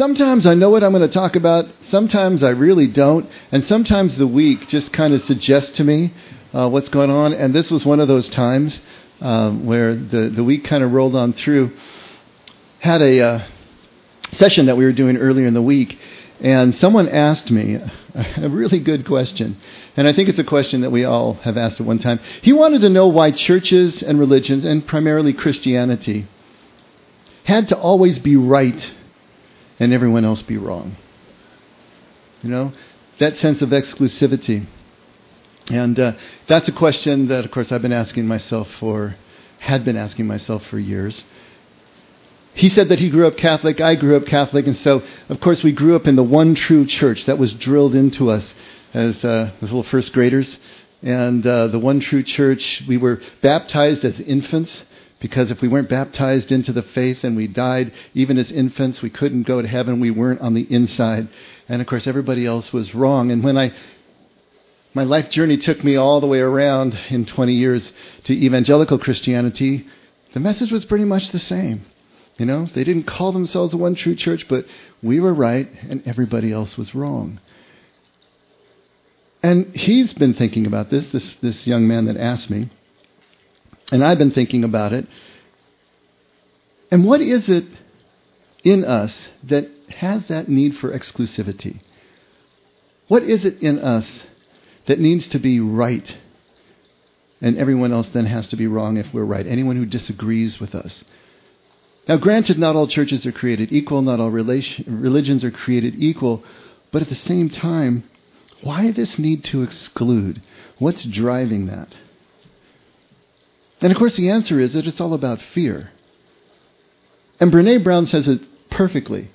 sometimes I know what I'm going to talk about, sometimes I really don't, and sometimes the week just kind of suggests to me uh, what's going on. And this was one of those times um, where the, the week kind of rolled on through. Had a uh, session that we were doing earlier in the week, and someone asked me a really good question. And I think it's a question that we all have asked at one time. He wanted to know why churches and religions, and primarily Christianity, had to always be right and everyone else be wrong. You know, that sense of exclusivity. And uh, that's a question that, of course, I've been asking myself for, had been asking myself for years. He said that he grew up Catholic, I grew up Catholic, and so, of course, we grew up in the one true church that was drilled into us as, uh, as little first graders. And uh, the one true church, we were baptized as infants because if we weren't baptized into the faith and we died even as infants, we couldn't go to heaven. We weren't on the inside. And of course, everybody else was wrong. And when I my life journey took me all the way around in 20 years to evangelical Christianity. The message was pretty much the same. You know, they didn't call themselves the one true church, but we were right and everybody else was wrong. And he's been thinking about this, this, this young man that asked me. And I've been thinking about it. And what is it in us that has that need for exclusivity? What is it in us that needs to be right? And everyone else then has to be wrong if we're right. Anyone who disagrees with us. Now, granted, not all churches are created equal, not all religions are created equal, but at the same time, why this need to exclude? What's driving that? And of course, the answer is that it's all about fear. And Brene Brown says it perfectly.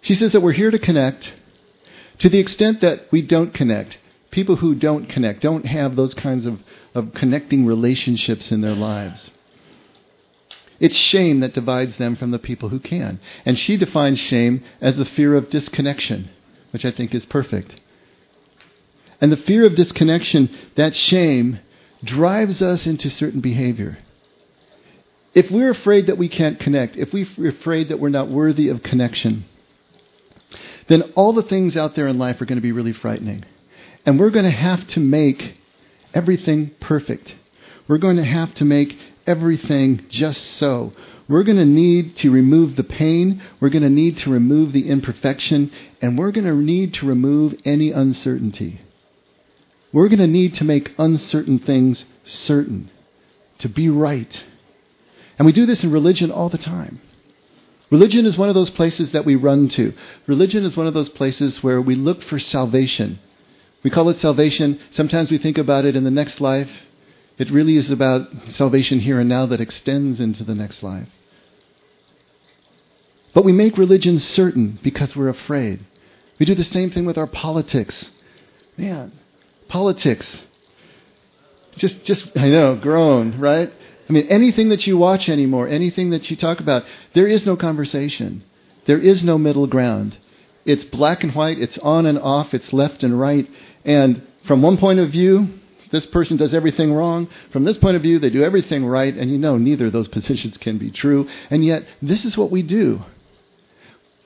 She says that we're here to connect to the extent that we don't connect. People who don't connect don't have those kinds of, of connecting relationships in their lives. It's shame that divides them from the people who can. And she defines shame as the fear of disconnection, which I think is perfect. And the fear of disconnection, that shame, drives us into certain behavior. If we're afraid that we can't connect, if we're afraid that we're not worthy of connection, then all the things out there in life are going to be really frightening. And we're going to have to make everything perfect. We're going to have to make everything just so. We're going to need to remove the pain. We're going to need to remove the imperfection. And we're going to need to remove any uncertainty. We're going to need to make uncertain things certain, to be right. And we do this in religion all the time. Religion is one of those places that we run to. Religion is one of those places where we look for salvation. We call it salvation. Sometimes we think about it in the next life. It really is about salvation here and now that extends into the next life. But we make religion certain because we're afraid. We do the same thing with our politics. Man, Politics. Just, just, I know, groan, right? I mean, anything that you watch anymore, anything that you talk about, there is no conversation. There is no middle ground. It's black and white, it's on and off, it's left and right. And from one point of view, this person does everything wrong. From this point of view, they do everything right. And you know, neither of those positions can be true. And yet, this is what we do.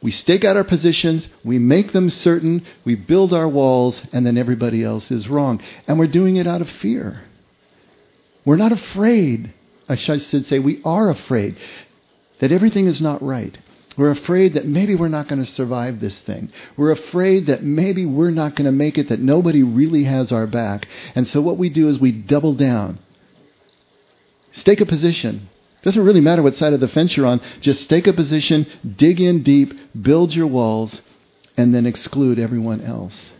We stake out our positions, we make them certain, we build our walls, and then everybody else is wrong. And we're doing it out of fear. We're not afraid. I should say we are afraid that everything is not right. We're afraid that maybe we're not going to survive this thing. We're afraid that maybe we're not going to make it, that nobody really has our back. And so what we do is we double down. Stake a position. Doesn't really matter what side of the fence you're on. Just stake a position, dig in deep, build your walls, and then exclude everyone else.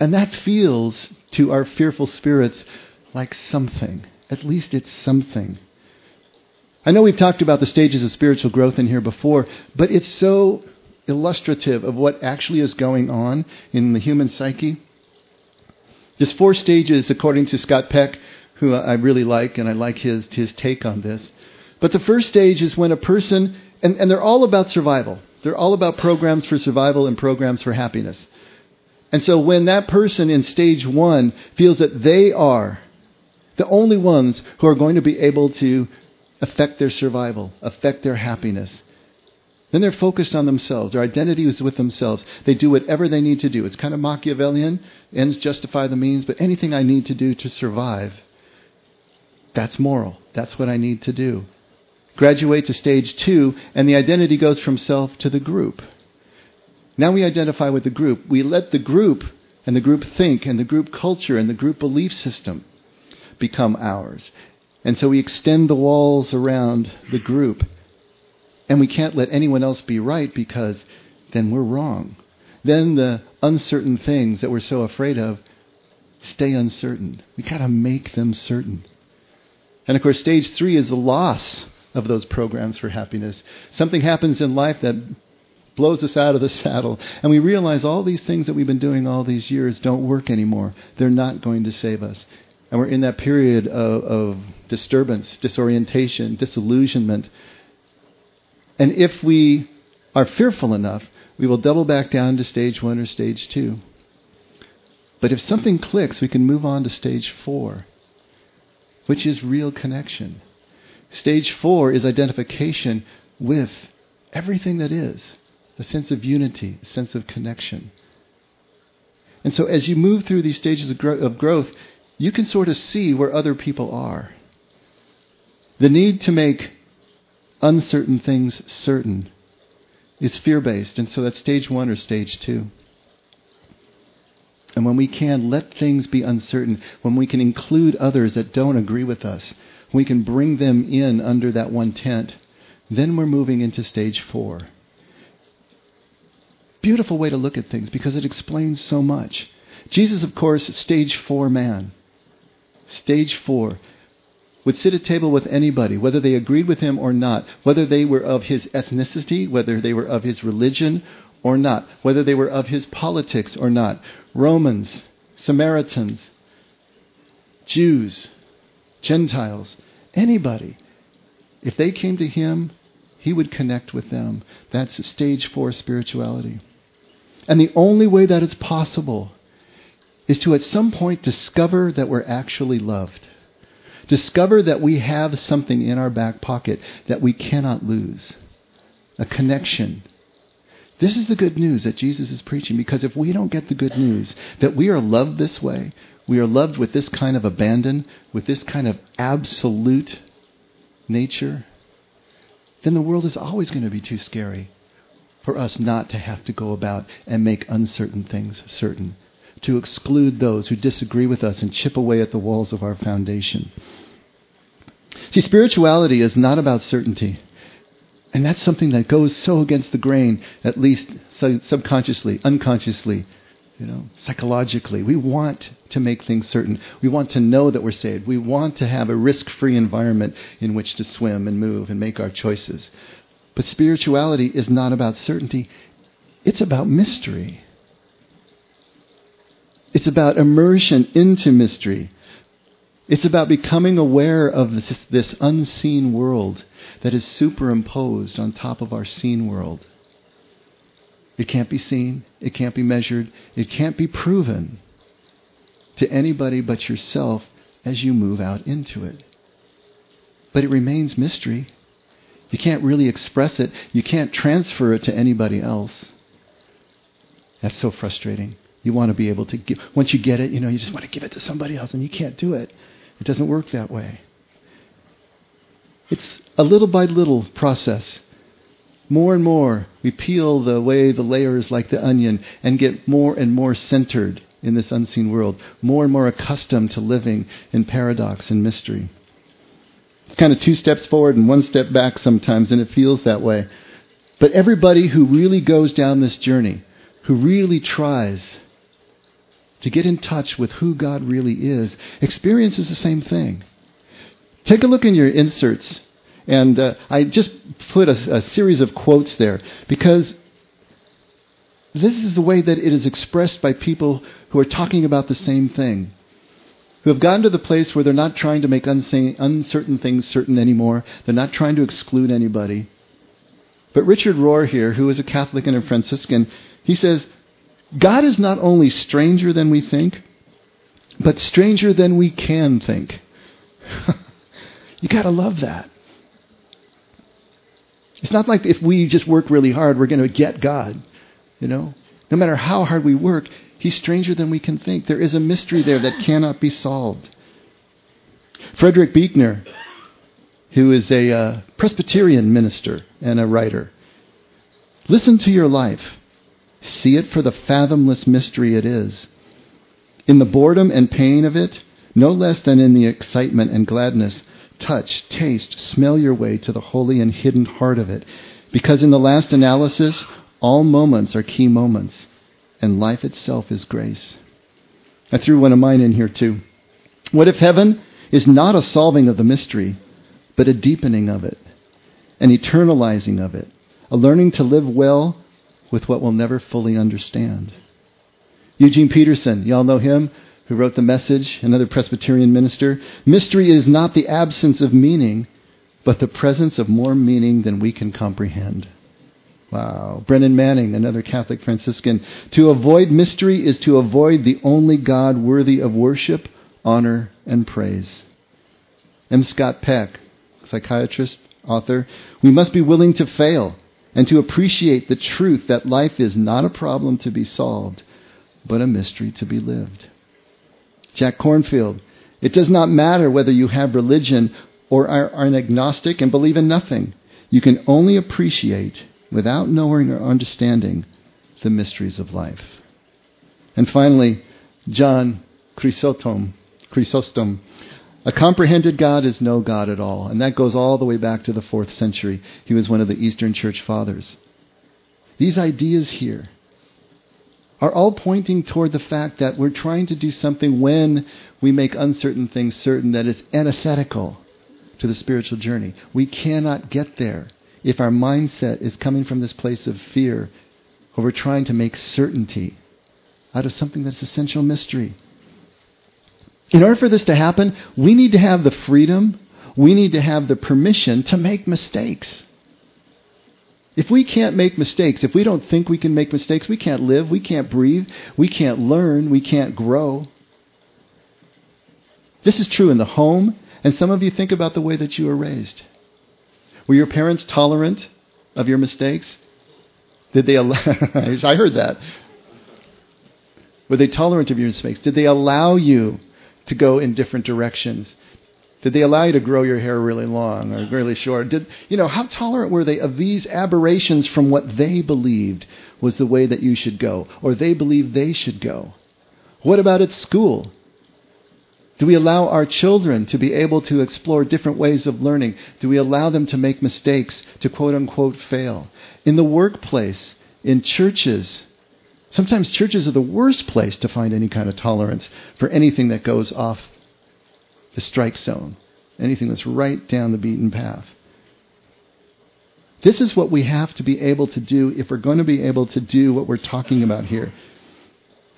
And that feels to our fearful spirits like something. At least it's something. I know we've talked about the stages of spiritual growth in here before, but it's so illustrative of what actually is going on in the human psyche. There's four stages, according to Scott Peck, who I really like, and I like his, his take on this. But the first stage is when a person, and, and they're all about survival. They're all about programs for survival and programs for happiness. And so when that person in stage one feels that they are the only ones who are going to be able to affect their survival, affect their happiness, Then they're focused on themselves. Their identity is with themselves. They do whatever they need to do. It's kind of Machiavellian. Ends justify the means, but anything I need to do to survive, that's moral. That's what I need to do. Graduate to stage two, and the identity goes from self to the group. Now we identify with the group. We let the group and the group think and the group culture and the group belief system become ours. And so we extend the walls around the group and we can't let anyone else be right because then we're wrong. Then the uncertain things that we're so afraid of stay uncertain. We got to make them certain. And of course, stage three is the loss of those programs for happiness. Something happens in life that blows us out of the saddle, and we realize all these things that we've been doing all these years don't work anymore. They're not going to save us. And we're in that period of, of disturbance, disorientation, disillusionment, and if we are fearful enough, we will double back down to stage one or stage two. But if something clicks, we can move on to stage four, which is real connection. Stage four is identification with everything that is a sense of unity, a sense of connection. And so as you move through these stages of, gro- of growth, you can sort of see where other people are. The need to make uncertain things certain is fear based. And so that's stage one or stage two. And when we can let things be uncertain, when we can include others that don't agree with us, we can bring them in under that one tent, then we're moving into stage four. Beautiful way to look at things because it explains so much. Jesus, of course, stage four man. Stage four would sit at table with anybody, whether they agreed with him or not, whether they were of his ethnicity, whether they were of his religion or not, whether they were of his politics or not. Romans, Samaritans, Jews, Gentiles, anybody. If they came to him, he would connect with them. That's stage four spirituality. And the only way that it's possible is to at some point discover that we're actually loved. Discover that we have something in our back pocket that we cannot lose a connection. This is the good news that Jesus is preaching because if we don't get the good news that we are loved this way, we are loved with this kind of abandon, with this kind of absolute nature, then the world is always going to be too scary for us not to have to go about and make uncertain things certain to exclude those who disagree with us and chip away at the walls of our foundation. See, spirituality is not about certainty. And that's something that goes so against the grain, at least subconsciously, unconsciously, you know, psychologically. We want to make things certain. We want to know that we're saved. We want to have a risk free environment in which to swim and move and make our choices. But spirituality is not about certainty, it's about mystery. It's about immersion into mystery. It's about becoming aware of this, this, unseen world that is superimposed on top of our seen world. It can't be seen, it can't be measured, it can't be proven to anybody but yourself as you move out into it. But it remains mystery. You can't really express it, you can't transfer it to anybody else. That's so frustrating. You want to be able to give, once you get it, you know, you just want to give it to somebody else and you can't do it. It doesn't work that way. It's a little by little process. More and more, we peel the way the layers like the onion and get more and more centered in this unseen world, more and more accustomed to living in paradox and mystery. It's kind of two steps forward and one step back sometimes, and it feels that way. But everybody who really goes down this journey, who really tries to get in touch with who God really is, experiences the same thing. Take a look in your inserts. And uh, I just put a, a series of quotes there because this is the way that it is expressed by people who are talking about the same thing, who have gotten to the place where they're not trying to make uncertain things certain anymore. They're not trying to exclude anybody. But Richard Rohr here, who is a Catholic and a Franciscan, he says, God is not only stranger than we think, but stranger than we can think. you got to love that. It's not like if we just work really hard, we're going to get God. You know? No matter how hard we work, He's stranger than we can think. There is a mystery there that cannot be solved. Frederick Buechner, who is a uh, Presbyterian minister and a writer, listen to your life. See it for the fathomless mystery it is. In the boredom and pain of it, no less than in the excitement and gladness, touch, taste, smell your way to the holy and hidden heart of it. Because in the last analysis, all moments are key moments, and life itself is grace. I threw one of mine in here too. What if heaven is not a solving of the mystery, but a deepening of it, an eternalizing of it, a learning to live well with what we'll never fully understand? Eugene Peterson, y'all know him? Who wrote the message, another Presbyterian minister. Mystery is not the absence of meaning, but the presence of more meaning than we can comprehend. Wow. Brennan Manning, another Catholic Franciscan. To avoid mystery is to avoid the only God worthy of worship, honor, and praise. M. Scott Peck, psychiatrist, author. We must be willing to fail and to appreciate the truth that life is not a problem to be solved, but a mystery to be lived. Jack Kornfield. It does not matter whether you have religion or are, an agnostic and believe in nothing. You can only appreciate, without knowing or understanding, the mysteries of life. And finally, John Chrysostom. Chrysostom. A comprehended God is no God at all. And that goes all the way back to the fourth century. He was one of the Eastern Church fathers. These ideas here are all pointing toward the fact that we're trying to do something when we make uncertain things certain that is antithetical to the spiritual journey. We cannot get there if our mindset is coming from this place of fear or we're trying to make certainty out of something that's essential mystery. In order for this to happen, we need to have the freedom, we need to have the permission to make mistakes. If we can't make mistakes, if we don't think we can make mistakes, we can't live, we can't breathe, we can't learn, we can't grow. This is true in the home, and some of you think about the way that you were raised. Were your parents tolerant of your mistakes? Did they allow, I heard that. Were they tolerant of your mistakes? Did they allow you to go in different directions? Did they allow you to grow your hair really long or really short? Did, you know, how tolerant were they of these aberrations from what they believed was the way that you should go or they believed they should go? What about at school? Do we allow our children to be able to explore different ways of learning? Do we allow them to make mistakes, to quote unquote fail? In the workplace, in churches, sometimes churches are the worst place to find any kind of tolerance for anything that goes off the strike zone, anything that's right down the beaten path. This is what we have to be able to do if we're going to be able to do what we're talking about here.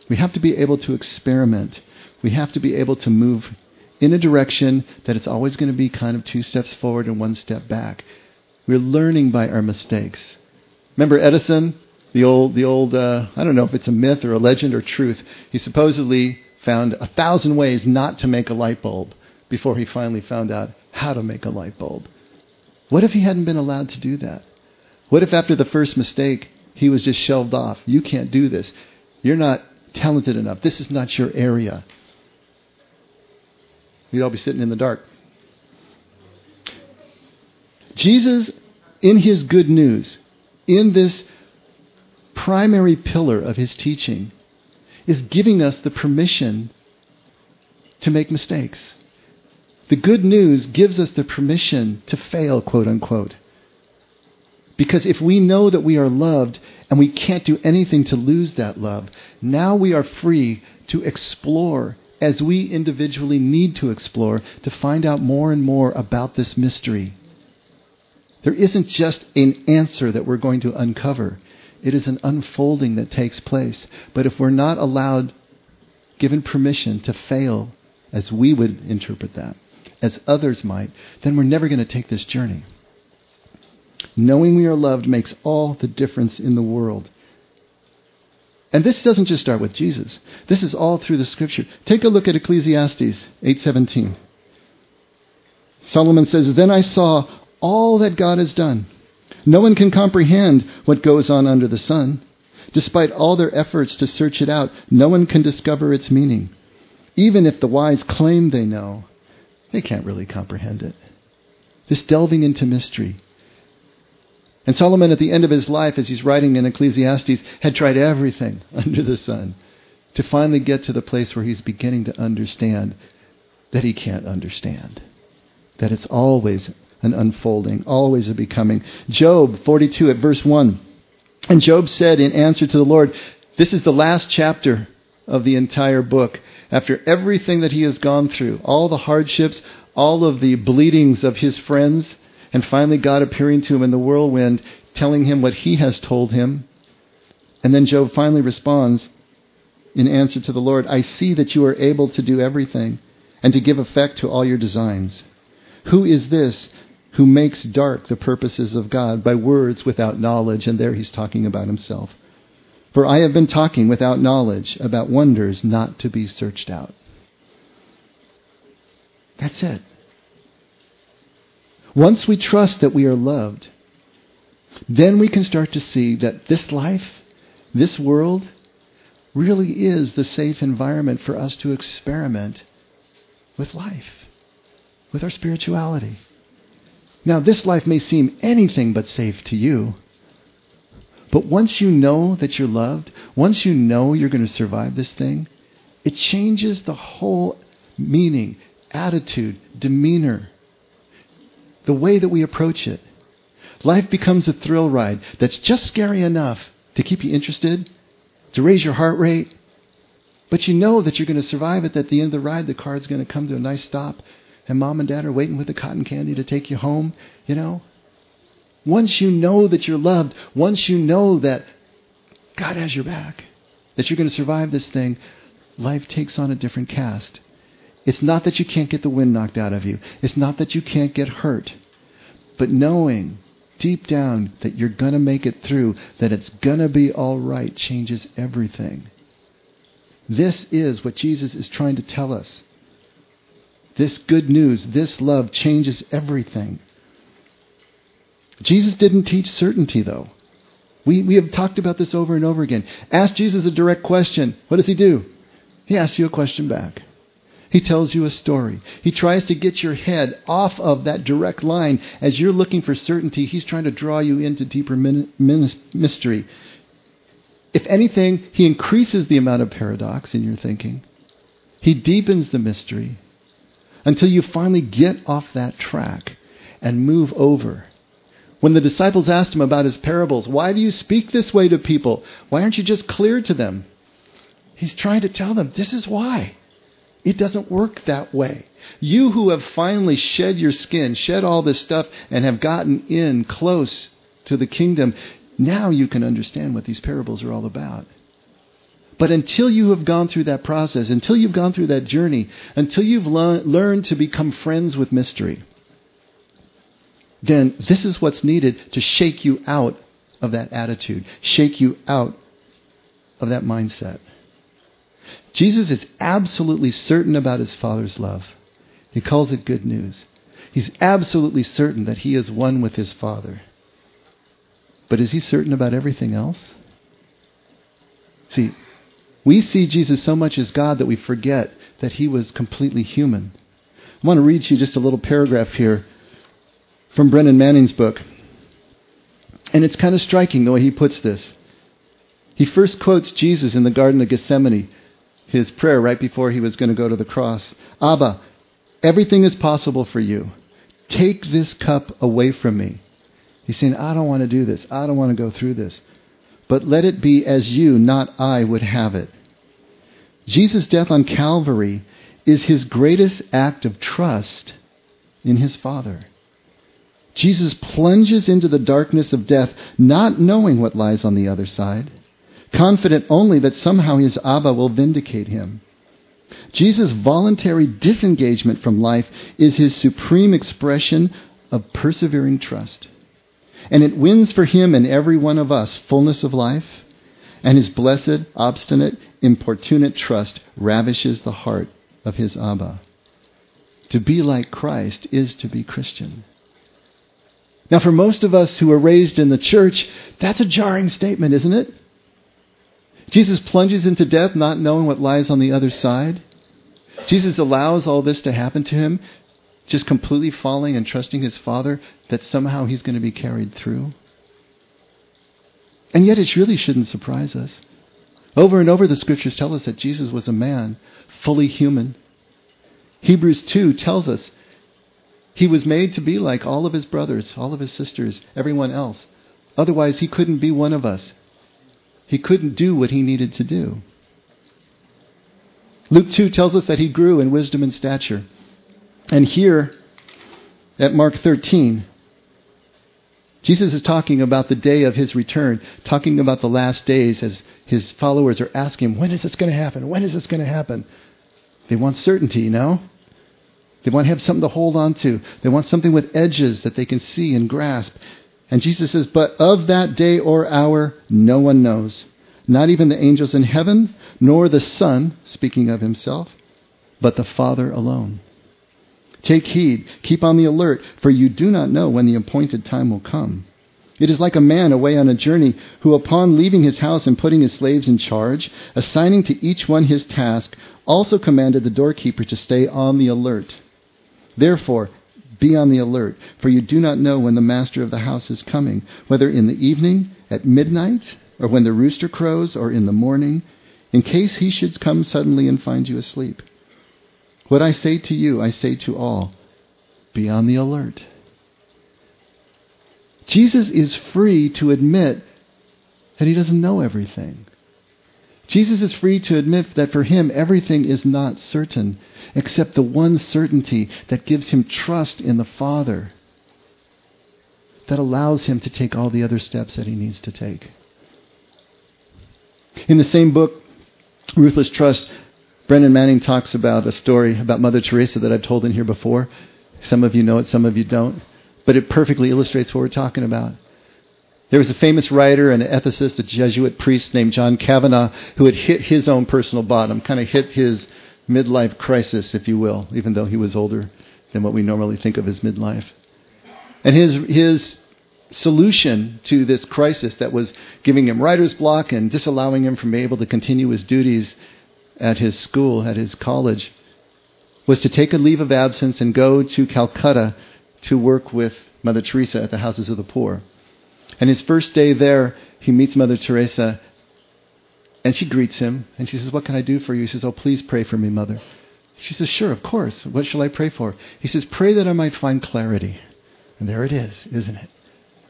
We have to be able to experiment. We have to be able to move in a direction that it's always going to be kind of two steps forward and one step back. We're learning by our mistakes. Remember Edison, the old, the old, uh, I don't know if it's a myth or a legend or truth. He supposedly found a thousand ways not to make a light bulb before he finally found out how to make a light bulb. What if he hadn't been allowed to do that? What if after the first mistake, he was just shelved off? You can't do this. You're not talented enough. This is not your area. We'd all be sitting in the dark. Jesus, in his good news, in this primary pillar of his teaching, is giving us the permission to make mistakes. The good news gives us the permission to fail, quote unquote. Because if we know that we are loved and we can't do anything to lose that love, now we are free to explore as we individually need to explore to find out more and more about this mystery. There isn't just an answer that we're going to uncover. It is an unfolding that takes place. But if we're not allowed, given permission to fail as we would interpret that, as others might, then we're never going to take this journey. Knowing we are loved makes all the difference in the world. And this doesn't just start with Jesus. This is all through the scripture. Take a look at Ecclesiastes 8:17. Solomon says, "Then I saw all that God has done. No one can comprehend what goes on under the sun. Despite all their efforts to search it out, no one can discover its meaning. Even if the wise claim they know, they can't really comprehend it. This delving into mystery. And Solomon, at the end of his life, as he's writing in Ecclesiastes, had tried everything under the sun to finally get to the place where he's beginning to understand that he can't understand. That it's always an unfolding, always a becoming. Job 42 at verse 1. And Job said in answer to the Lord, This is the last chapter of the entire book. After everything that he has gone through, all the hardships, all of the bleedings of his friends, and finally God appearing to him in the whirlwind, telling him what he has told him. And then Job finally responds in answer to the Lord I see that you are able to do everything and to give effect to all your designs. Who is this who makes dark the purposes of God by words without knowledge? And there he's talking about himself. For I have been talking without knowledge about wonders not to be searched out. That's it. Once we trust that we are loved, then we can start to see that this life, this world, really is the safe environment for us to experiment with life, with our spirituality. Now, this life may seem anything but safe to you. But once you know that you're loved, once you know you're going to survive this thing, it changes the whole meaning, attitude, demeanor, the way that we approach it. Life becomes a thrill ride that's just scary enough to keep you interested, to raise your heart rate, but you know that you're going to survive it, that at the end of the ride, the car's going to come to a nice stop, and mom and dad are waiting with the cotton candy to take you home, you know? Once you know that you're loved, once you know that God has your back, that you're going to survive this thing, life takes on a different cast. It's not that you can't get the wind knocked out of you. It's not that you can't get hurt. But knowing deep down that you're going to make it through, that it's going to be all right, changes everything. This is what Jesus is trying to tell us. This good news, this love changes everything. Jesus didn't teach certainty, though. We, we have talked about this over and over again. Ask Jesus a direct question. What does he do? He asks you a question back. He tells you a story. He tries to get your head off of that direct line. As you're looking for certainty, he's trying to draw you into deeper min- min- mystery. If anything, he increases the amount of paradox in your thinking. He deepens the mystery until you finally get off that track and move over. When the disciples asked him about his parables, why do you speak this way to people? Why aren't you just clear to them? He's trying to tell them, this is why. It doesn't work that way. You who have finally shed your skin, shed all this stuff, and have gotten in close to the kingdom, now you can understand what these parables are all about. But until you have gone through that process, until you've gone through that journey, until you've le- learned to become friends with mystery, then this is what's needed to shake you out of that attitude, shake you out of that mindset. Jesus is absolutely certain about his Father's love. He calls it good news. He's absolutely certain that he is one with his Father. But is he certain about everything else? See, we see Jesus so much as God that we forget that he was completely human. I want to read to you just a little paragraph here from Brennan Manning's book. And it's kind of striking the way he puts this. He first quotes Jesus in the Garden of Gethsemane, his prayer right before he was going to go to the cross. Abba, everything is possible for you. Take this cup away from me. He's saying, I don't want to do this. I don't want to go through this. But let it be as you, not I, would have it. Jesus' death on Calvary is his greatest act of trust in his Father. Jesus plunges into the darkness of death, not knowing what lies on the other side, confident only that somehow his Abba will vindicate him. Jesus' voluntary disengagement from life is his supreme expression of persevering trust. And it wins for him and every one of us fullness of life, and his blessed, obstinate, importunate trust ravishes the heart of his Abba. To be like Christ is to be Christian. Now, for most of us who were raised in the church, that's a jarring statement, isn't it? Jesus plunges into death not knowing what lies on the other side. Jesus allows all this to happen to him, just completely falling and trusting his Father that somehow he's going to be carried through. And yet, it really shouldn't surprise us. Over and over, the scriptures tell us that Jesus was a man, fully human. Hebrews 2 tells us he was made to be like all of his brothers, all of his sisters, everyone else. Otherwise, he couldn't be one of us. He couldn't do what he needed to do. Luke 2 tells us that he grew in wisdom and stature. And here, at Mark 13, Jesus is talking about the day of his return, talking about the last days as his followers are asking him, when is this going to happen? When is this going to happen? They want certainty, you know? They want to have something to hold on to. They want something with edges that they can see and grasp. And Jesus says, But of that day or hour, no one knows. Not even the angels in heaven, nor the Son, speaking of himself, but the Father alone. Take heed, keep on the alert, for you do not know when the appointed time will come. It is like a man away on a journey who, upon leaving his house and putting his slaves in charge, assigning to each one his task, also commanded the doorkeeper to stay on the alert. Therefore, be on the alert, for you do not know when the master of the house is coming, whether in the evening, at midnight, or when the rooster crows, or in the morning, in case he should come suddenly and find you asleep. What I say to you, I say to all be on the alert. Jesus is free to admit that he doesn't know everything. Jesus is free to admit that for him everything is not certain, except the one certainty that gives him trust in the Father, that allows him to take all the other steps that he needs to take. In the same book, Ruthless Trust, Brennan Manning talks about a story about Mother Teresa that I've told in here before. Some of you know it, some of you don't. But it perfectly illustrates what we're talking about. There was a famous writer and an ethicist, a Jesuit priest named John Kavanaugh, who had hit his own personal bottom, kind of hit his midlife crisis, if you will, even though he was older than what we normally think of as midlife. And his, his solution to this crisis that was giving him writer's block and disallowing him from being able to continue his duties at his school, at his college, was to take a leave of absence and go to Calcutta to work with Mother Teresa at the Houses of the Poor. And his first day there, he meets Mother Teresa, and she greets him, and she says, What can I do for you? He says, Oh, please pray for me, Mother. She says, Sure, of course. What shall I pray for? He says, Pray that I might find clarity. And there it is, isn't it?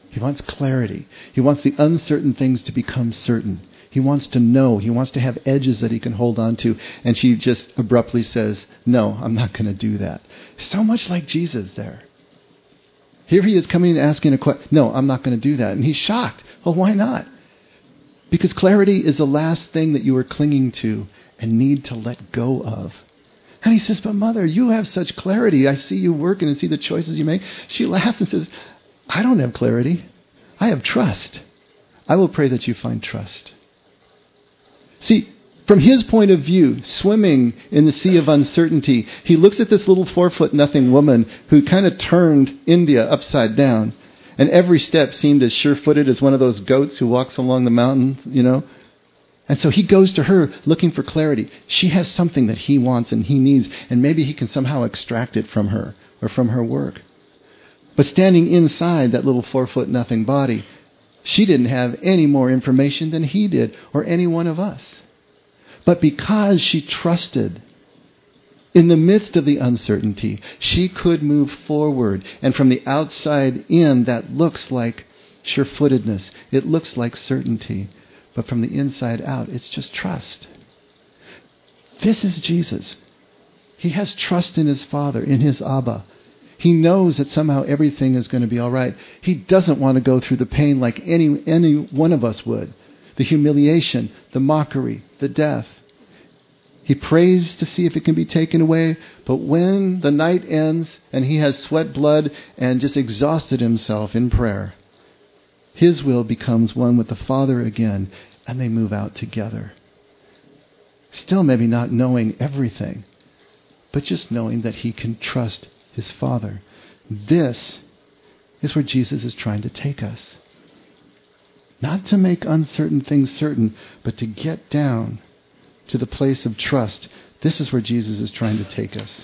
He wants clarity. He wants the uncertain things to become certain. He wants to know. He wants to have edges that he can hold on to. And she just abruptly says, No, I'm not going to do that. So much like Jesus there. Here he is coming and asking a question. No, I'm not going to do that. And he's shocked. Well, why not? Because clarity is the last thing that you are clinging to and need to let go of. And he says, But mother, you have such clarity. I see you working and see the choices you make. She laughs and says, I don't have clarity. I have trust. I will pray that you find trust. See, from his point of view, swimming in the sea of uncertainty, he looks at this little four foot nothing woman who kind of turned India upside down. And every step seemed as sure footed as one of those goats who walks along the mountain, you know. And so he goes to her looking for clarity. She has something that he wants and he needs, and maybe he can somehow extract it from her or from her work. But standing inside that little four foot nothing body, she didn't have any more information than he did or any one of us. But because she trusted, in the midst of the uncertainty, she could move forward. And from the outside in, that looks like sure footedness. It looks like certainty. But from the inside out, it's just trust. This is Jesus. He has trust in his Father, in his Abba. He knows that somehow everything is going to be all right. He doesn't want to go through the pain like any, any one of us would the humiliation, the mockery, the death. He prays to see if it can be taken away, but when the night ends and he has sweat blood and just exhausted himself in prayer, his will becomes one with the Father again, and they move out together. Still, maybe not knowing everything, but just knowing that he can trust his Father. This is where Jesus is trying to take us. Not to make uncertain things certain, but to get down to the place of trust. This is where Jesus is trying to take us.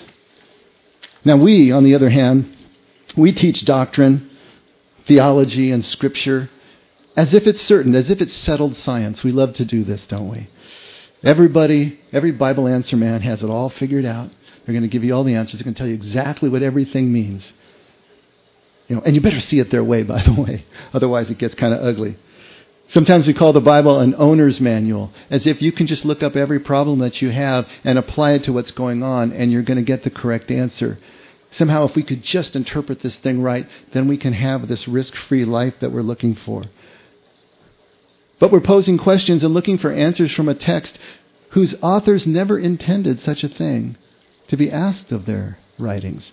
Now, we, on the other hand, we teach doctrine, theology, and scripture as if it's certain, as if it's settled science. We love to do this, don't we? Everybody, every Bible answer man has it all figured out. They're going to give you all the answers. They're going to tell you exactly what everything means. You know, and you better see it their way, by the way. Otherwise, it gets kind of ugly. Sometimes we call the Bible an owner's manual, as if you can just look up every problem that you have and apply it to what's going on, and you're going to get the correct answer. Somehow, if we could just interpret this thing right, then we can have this risk free life that we're looking for. But we're posing questions and looking for answers from a text whose authors never intended such a thing to be asked of their writings.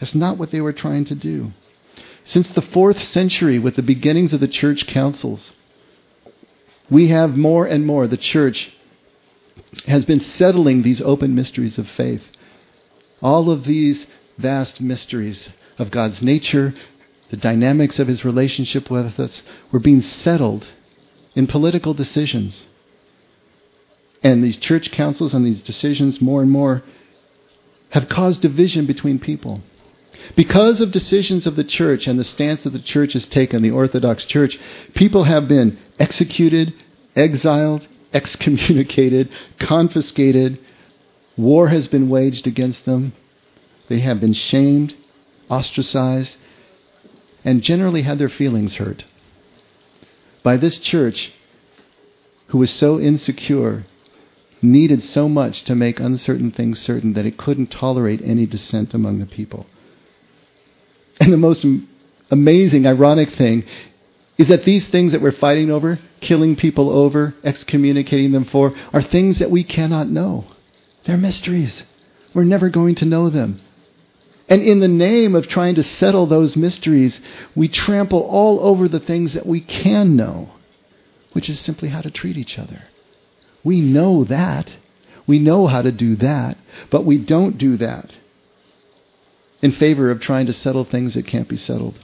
That's not what they were trying to do. Since the fourth century, with the beginnings of the church councils, we have more and more, the church has been settling these open mysteries of faith. All of these vast mysteries of God's nature, the dynamics of his relationship with us, were being settled in political decisions. And these church councils and these decisions, more and more, have caused division between people. Because of decisions of the church and the stance that the church has taken, the Orthodox Church, people have been executed, exiled, excommunicated, confiscated. War has been waged against them. They have been shamed, ostracized, and generally had their feelings hurt by this church who was so insecure, needed so much to make uncertain things certain that it couldn't tolerate any dissent among the people. And the most amazing, ironic thing is that these things that we're fighting over, killing people over, excommunicating them for, are things that we cannot know. They're mysteries. We're never going to know them. And in the name of trying to settle those mysteries, we trample all over the things that we can know, which is simply how to treat each other. We know that. We know how to do that, but we don't do that in favor of trying to settle things that can't be settled.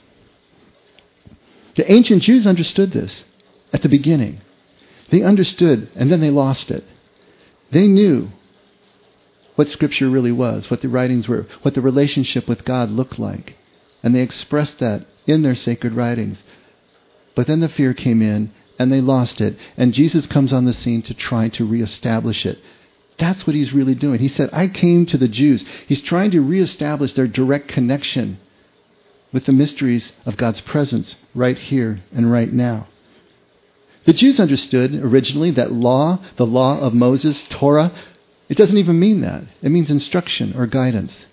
The ancient Jews understood this at the beginning. They understood, and then they lost it. They knew what Scripture really was, what the writings were, what the relationship with God looked like. And they expressed that in their sacred writings. But then the fear came in, and they lost it. And Jesus comes on the scene to try to reestablish it. That's what he's really doing. He said, I came to the Jews. He's trying to reestablish their direct connection with the mysteries of God's presence right here and right now. The Jews understood originally that law, the law of Moses, Torah, it doesn't even mean that. It means instruction or guidance.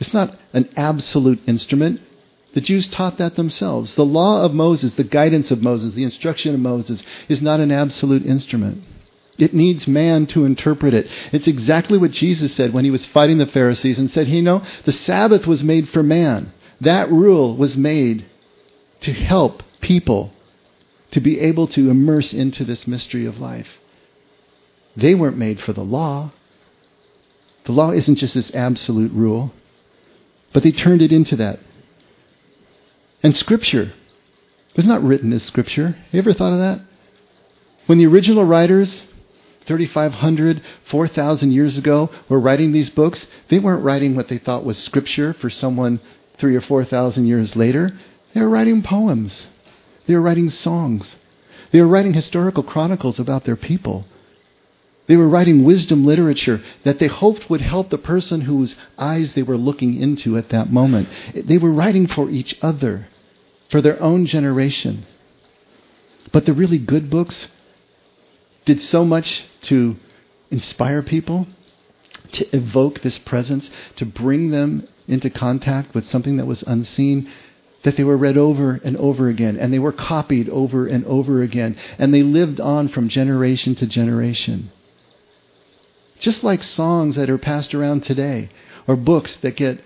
It's not an absolute instrument. The Jews taught that themselves. The law of Moses, the guidance of Moses, the instruction of Moses, is not an absolute instrument. It needs man to interpret it. It's exactly what Jesus said when he was fighting the Pharisees and said, you know, the Sabbath was made for man. That rule was made to help people to be able to immerse into this mystery of life. They weren't made for the law. The law isn't just this absolute rule, but they turned it into that. And Scripture was not written as Scripture. You ever thought of that? When the original writers 3,500, 4,000 years ago were writing these books, they weren't writing what they thought was scripture for someone three or 4,000 years later. They were writing poems. They were writing songs. They were writing historical chronicles about their people. They were writing wisdom literature that they hoped would help the person whose eyes they were looking into at that moment. They were writing for each other, for their own generation. But the really good books did so much to inspire people, to evoke this presence, to bring them into contact with something that was unseen, that they were read over and over again, and they were copied over and over again, and they lived on from generation to generation. Just like songs that are passed around today, or books that get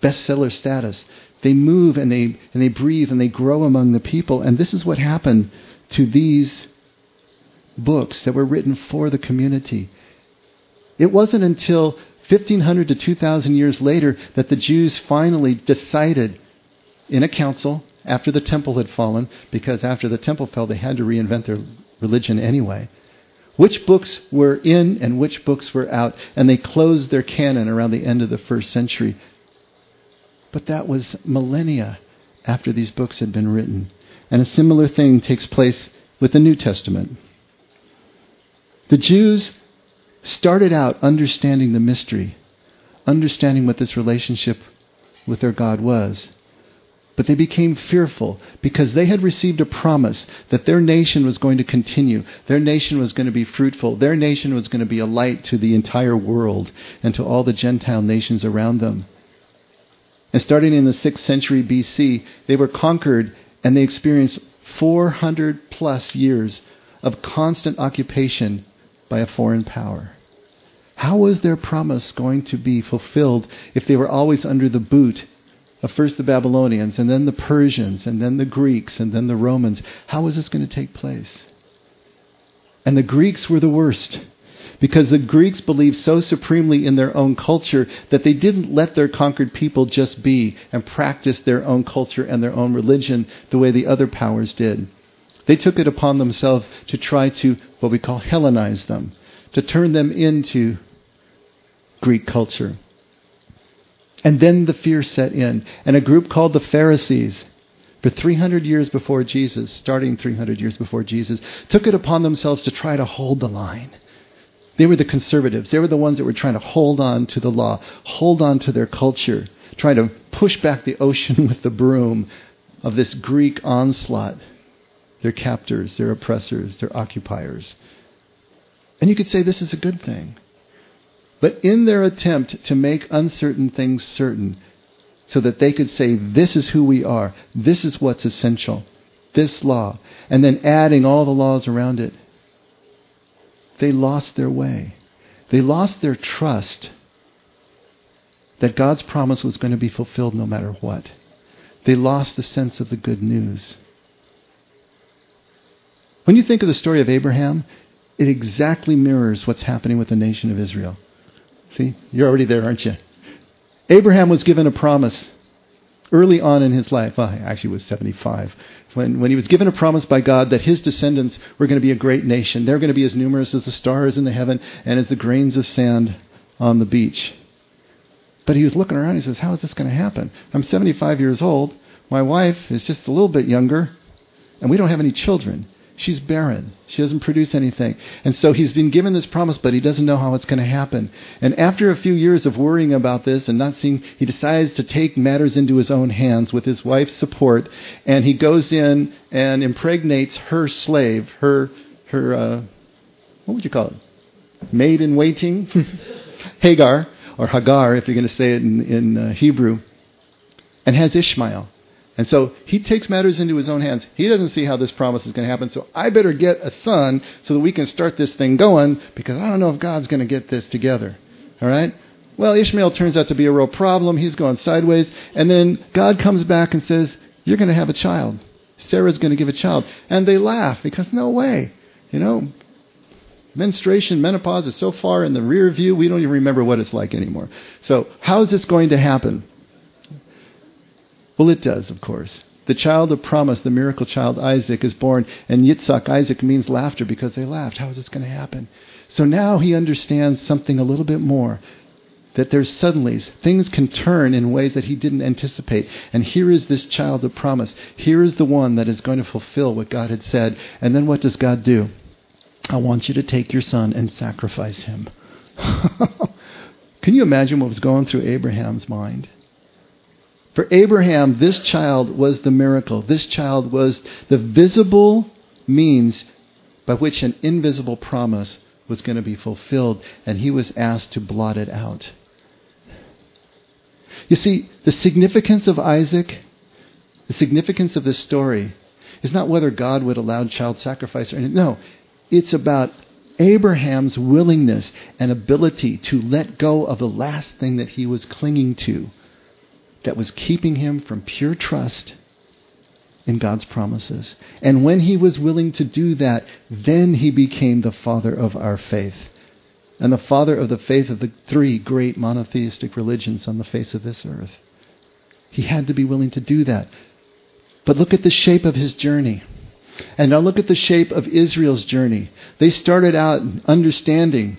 bestseller status, they move and they, and they breathe and they grow among the people. And this is what happened to these books that were written for the community. It wasn't until 1500 to 2000 years later that the Jews finally decided in a council after the temple had fallen, because after the temple fell, they had to reinvent their religion anyway. Which books were in and which books were out, and they closed their canon around the end of the first century. But that was millennia after these books had been written. And a similar thing takes place with the New Testament. The Jews started out understanding the mystery, understanding what this relationship with their God was. But they became fearful because they had received a promise that their nation was going to continue. Their nation was going to be fruitful. Their nation was going to be a light to the entire world and to all the Gentile nations around them. And starting in the 6th century BC, they were conquered and they experienced 400 plus years of constant occupation by a foreign power. How was their promise going to be fulfilled if they were always under the boot of first the Babylonians and then the Persians and then the Greeks and then the Romans? How was this going to take place? And the Greeks were the worst because the Greeks believed so supremely in their own culture that they didn't let their conquered people just be and practice their own culture and their own religion the way the other powers did. They took it upon themselves to try to, what we call Hellenize them, to turn them into Greek culture. And then the fear set in, and a group called the Pharisees for 300 years before Jesus, starting 300 years before Jesus, took it upon themselves to try to hold the line they were the conservatives. They were the ones that were trying to hold on to the law, hold on to their culture, trying to push back the ocean with the broom of this Greek onslaught. Their captors, their oppressors, their occupiers. And you could say this is a good thing. But in their attempt to make uncertain things certain, so that they could say, this is who we are, this is what's essential, this law, and then adding all the laws around it, they lost their way. They lost their trust that God's promise was going to be fulfilled no matter what. They lost the sense of the good news. When you think of the story of Abraham, it exactly mirrors what's happening with the nation of Israel. See, you're already there, aren't you? Abraham was given a promise early on in his life. Well, actually, was 75 when, when he was given a promise by God that his descendants were going to be a great nation. They're going to be as numerous as the stars in the heaven and as the grains of sand on the beach. But he was looking around he says, How is this going to happen? I'm 75 years old. My wife is just a little bit younger, and we don't have any children. She's barren. She doesn't produce anything. And so he's been given this promise, but he doesn't know how it's going to happen. And after a few years of worrying about this and not seeing, he decides to take matters into his own hands with his wife's support. And he goes in and impregnates her slave, her, her, uh, what would you call it? Maid in waiting? Hagar, or Hagar, if you're going to say it in, in uh, Hebrew, and has Ishmael. And so he takes matters into his own hands. He doesn't see how this promise is going to happen. So I better get a son so that we can start this thing going because I don't know if God's going to get this together. All right? Well, Ishmael turns out to be a real problem. He's going sideways. And then God comes back and says, You're going to have a child. Sarah's going to give a child. And they laugh because no way. You know, menstruation, menopause is so far in the rear view, we don't even remember what it's like anymore. So, how is this going to happen? Well, it does, of course. The child of promise, the miracle child Isaac, is born, and Yitzhak, Isaac, means laughter because they laughed. How is this going to happen? So now he understands something a little bit more. That there's suddenlies. Things can turn in ways that he didn't anticipate. And here is this child of promise. Here is the one that is going to fulfill what God had said. And then what does God do? I want you to take your son and sacrifice him. can you imagine what was going through Abraham's mind? For Abraham, this child was the miracle. This child was the visible means by which an invisible promise was going to be fulfilled, and he was asked to blot it out. You see, the significance of Isaac, the significance of this story, is not whether God would allow child sacrifice or anything. No, it's about Abraham's willingness and ability to let go of the last thing that he was clinging to that was keeping him from pure trust in God's promises. And when he was willing to do that, then he became the father of our faith. And the father of the faith of the three great monotheistic religions on the face of this earth. He had to be willing to do that. But look at the shape of his journey. And now look at the shape of Israel's journey. They started out understanding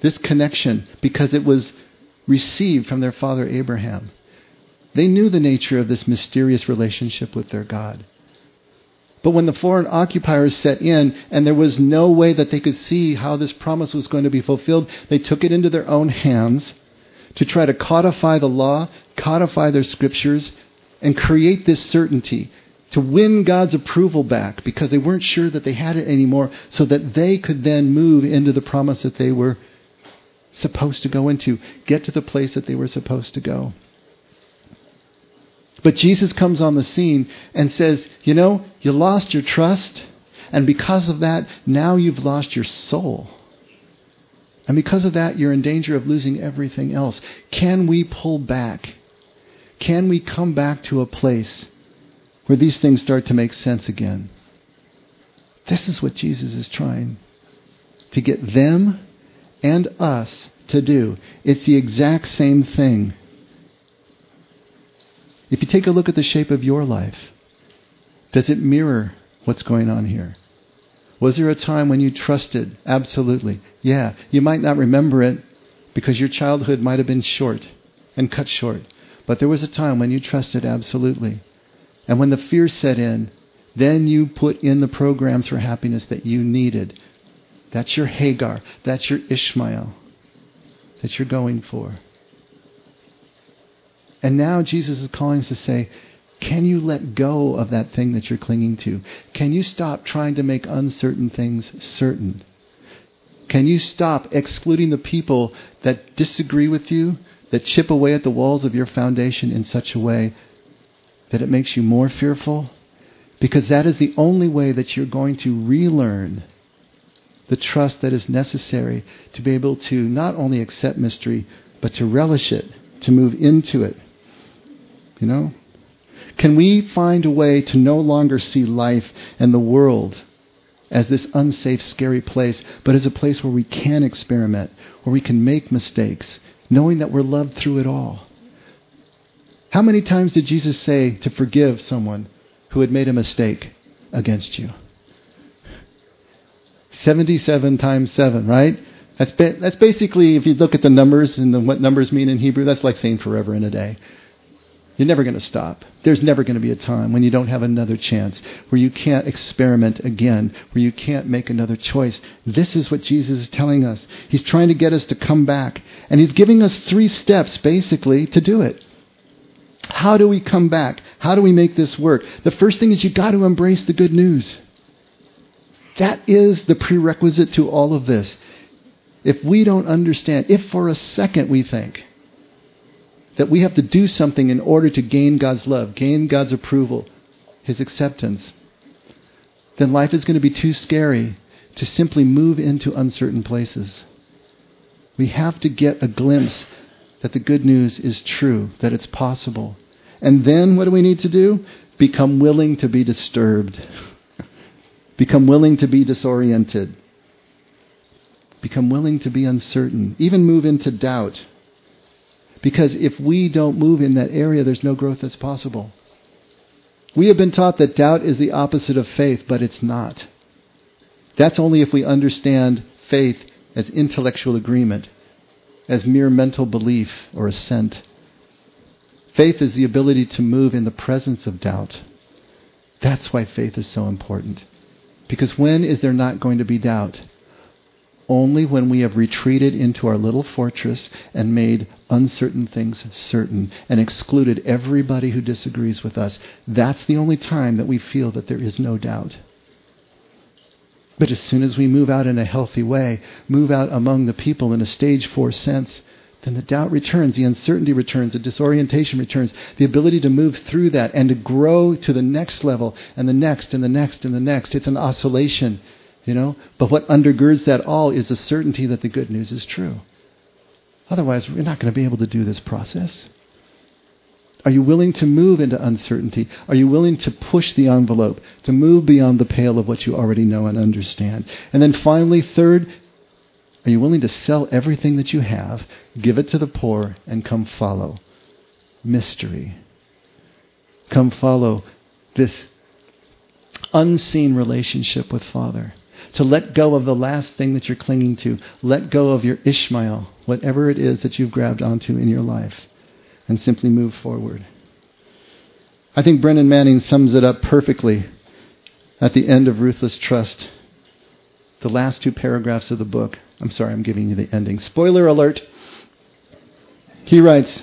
this connection because it was received from their father Abraham. They knew the nature of this mysterious relationship with their God. But when the foreign occupiers set in and there was no way that they could see how this promise was going to be fulfilled, they took it into their own hands to try to codify the law, codify their scriptures, and create this certainty to win God's approval back because they weren't sure that they had it anymore so that they could then move into the promise that they were supposed to go into, get to the place that they were supposed to go. But Jesus comes on the scene and says, You know, you lost your trust, and because of that, now you've lost your soul. And because of that, you're in danger of losing everything else. Can we pull back? Can we come back to a place where these things start to make sense again? This is what Jesus is trying to get them and us to do. It's the exact same thing. If you take a look at the shape of your life, does it mirror what's going on here? Was there a time when you trusted? Absolutely. Yeah. You might not remember it because your childhood might have been short and cut short. But there was a time when you trusted absolutely. And when the fear set in, then you put in the programs for happiness that you needed. That's your Hagar. That's your Ishmael that you're going for. And now Jesus is calling us to say, can you let go of that thing that you're clinging to? Can you stop trying to make uncertain things certain? Can you stop excluding the people that disagree with you, that chip away at the walls of your foundation in such a way that it makes you more fearful? Because that is the only way that you're going to relearn the trust that is necessary to be able to not only accept mystery, but to relish it, to move into it. You know? Can we find a way to no longer see life and the world as this unsafe, scary place, but as a place where we can experiment, where we can make mistakes, knowing that we're loved through it all? How many times did Jesus say to forgive someone who had made a mistake against you? 77 times 7, right? That's, ba- that's basically, if you look at the numbers and the, what numbers mean in Hebrew, that's like saying forever in a day. You're never going to stop. There's never going to be a time when you don't have another chance, where you can't experiment again, where you can't make another choice. This is what Jesus is telling us. He's trying to get us to come back. And He's giving us three steps, basically, to do it. How do we come back? How do we make this work? The first thing is you've got to embrace the good news. That is the prerequisite to all of this. If we don't understand, if for a second we think, that we have to do something in order to gain God's love, gain God's approval, His acceptance, then life is going to be too scary to simply move into uncertain places. We have to get a glimpse that the good news is true, that it's possible. And then what do we need to do? Become willing to be disturbed. Become willing to be disoriented. Become willing to be uncertain. Even move into doubt. Because if we don't move in that area, there's no growth that's possible. We have been taught that doubt is the opposite of faith, but it's not. That's only if we understand faith as intellectual agreement, as mere mental belief or assent. Faith is the ability to move in the presence of doubt. That's why faith is so important. Because when is there not going to be doubt? only when we have retreated into our little fortress and made uncertain things certain and excluded everybody who disagrees with us. That's the only time that we feel that there is no doubt. But as soon as we move out in a healthy way, move out among the people in a stage four sense, then the doubt returns, the uncertainty returns, the disorientation returns, the ability to move through that and to grow to the next level and the next and the next and the next. It's an oscillation. You know? But what undergirds that all is the certainty that the good news is true. Otherwise, we're not going to be able to do this process. Are you willing to move into uncertainty? Are you willing to push the envelope, to move beyond the pale of what you already know and understand? And then finally, third, are you willing to sell everything that you have, give it to the poor, and come follow? mystery. Come follow this unseen relationship with Father. To let go of the last thing that you're clinging to. Let go of your Ishmael, whatever it is that you've grabbed onto in your life, and simply move forward. I think Brennan Manning sums it up perfectly at the end of Ruthless Trust. The last two paragraphs of the book. I'm sorry, I'm giving you the ending. Spoiler alert. He writes,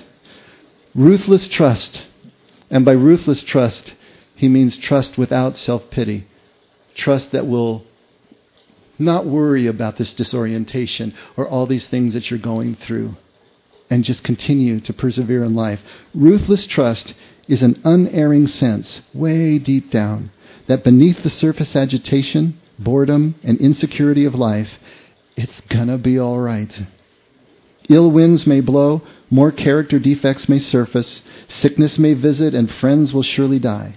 Ruthless trust. And by ruthless trust, he means trust without self pity. Trust that will not worry about this disorientation or all these things that you're going through and just continue to persevere in life. Ruthless trust is an unerring sense, way deep down, that beneath the surface agitation, boredom, and insecurity of life, it's gonna be all right. Ill winds may blow, more character defects may surface, sickness may visit, and friends will surely die.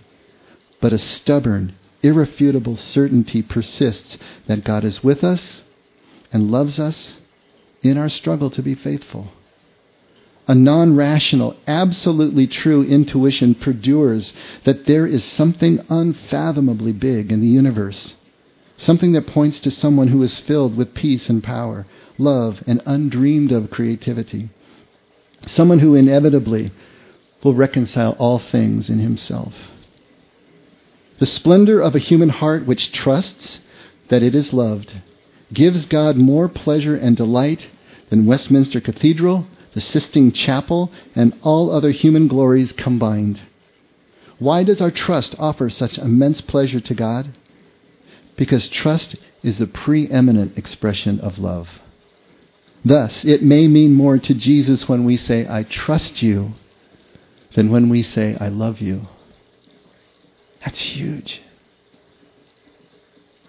But a stubborn, irrefutable certainty persists that God is with us and loves us in our struggle to be faithful. A non rational, absolutely true intuition perdures that there is something unfathomably big in the universe, something that points to someone who is filled with peace and power, love, and undreamed of creativity, someone who inevitably will reconcile all things in himself. The splendor of a human heart which trusts that it is loved gives God more pleasure and delight than Westminster Cathedral, the Sistine Chapel, and all other human glories combined. Why does our trust offer such immense pleasure to God? Because trust is the preeminent expression of love. Thus, it may mean more to Jesus when we say, I trust you, than when we say, I love you. That's huge.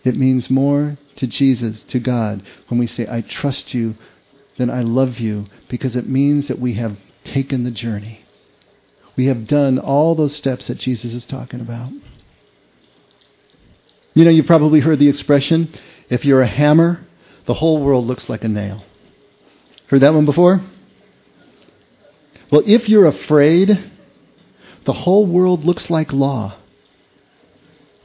It means more to Jesus, to God, when we say, I trust you, than I love you, because it means that we have taken the journey. We have done all those steps that Jesus is talking about. You know, you've probably heard the expression if you're a hammer, the whole world looks like a nail. Heard that one before? Well, if you're afraid, the whole world looks like law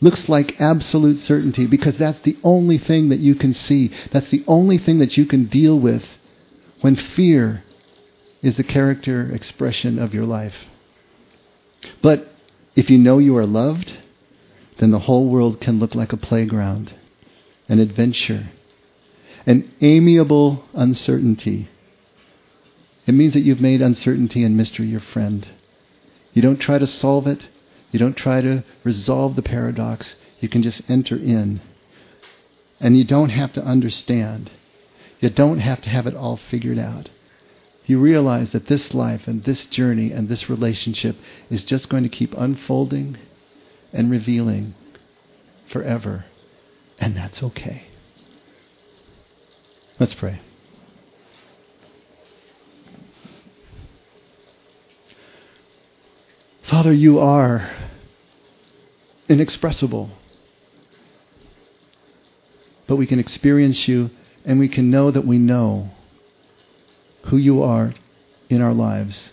looks like absolute certainty because that's the only thing that you can see. That's the only thing that you can deal with when fear is the character expression of your life. But if you know you are loved, then the whole world can look like a playground, an adventure, an amiable uncertainty. It means that you've made uncertainty and mystery your friend. You don't try to solve it. You don't try to resolve the paradox. You can just enter in. And you don't have to understand. You don't have to have it all figured out. You realize that this life and this journey and this relationship is just going to keep unfolding and revealing forever. And that's okay. Let's pray. Father, you are inexpressible. But we can experience you and we can know that we know who you are in our lives,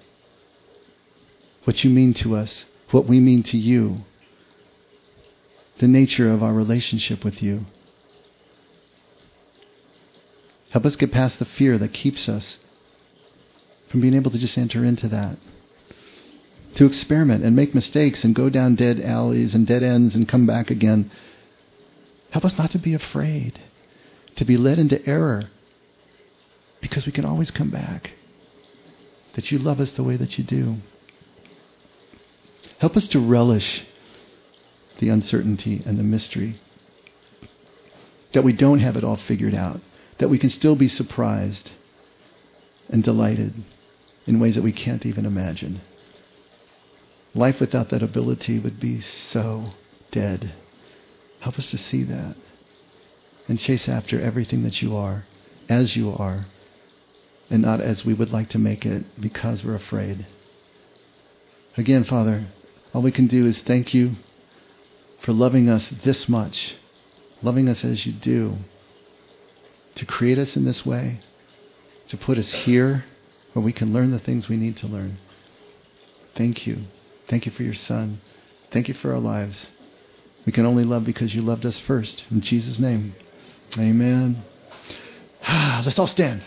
what you mean to us, what we mean to you, the nature of our relationship with you. Help us get past the fear that keeps us from being able to just enter into that to experiment and make mistakes and go down dead alleys and dead ends and come back again. Help us not to be afraid, to be led into error, because we can always come back. That you love us the way that you do. Help us to relish the uncertainty and the mystery. That we don't have it all figured out. That we can still be surprised and delighted in ways that we can't even imagine. Life without that ability would be so dead. Help us to see that and chase after everything that you are, as you are, and not as we would like to make it because we're afraid. Again, Father, all we can do is thank you for loving us this much, loving us as you do, to create us in this way, to put us here where we can learn the things we need to learn. Thank you. Thank you for your Son. Thank you for our lives. We can only love because you loved us first. In Jesus' name, amen. Let's all stand.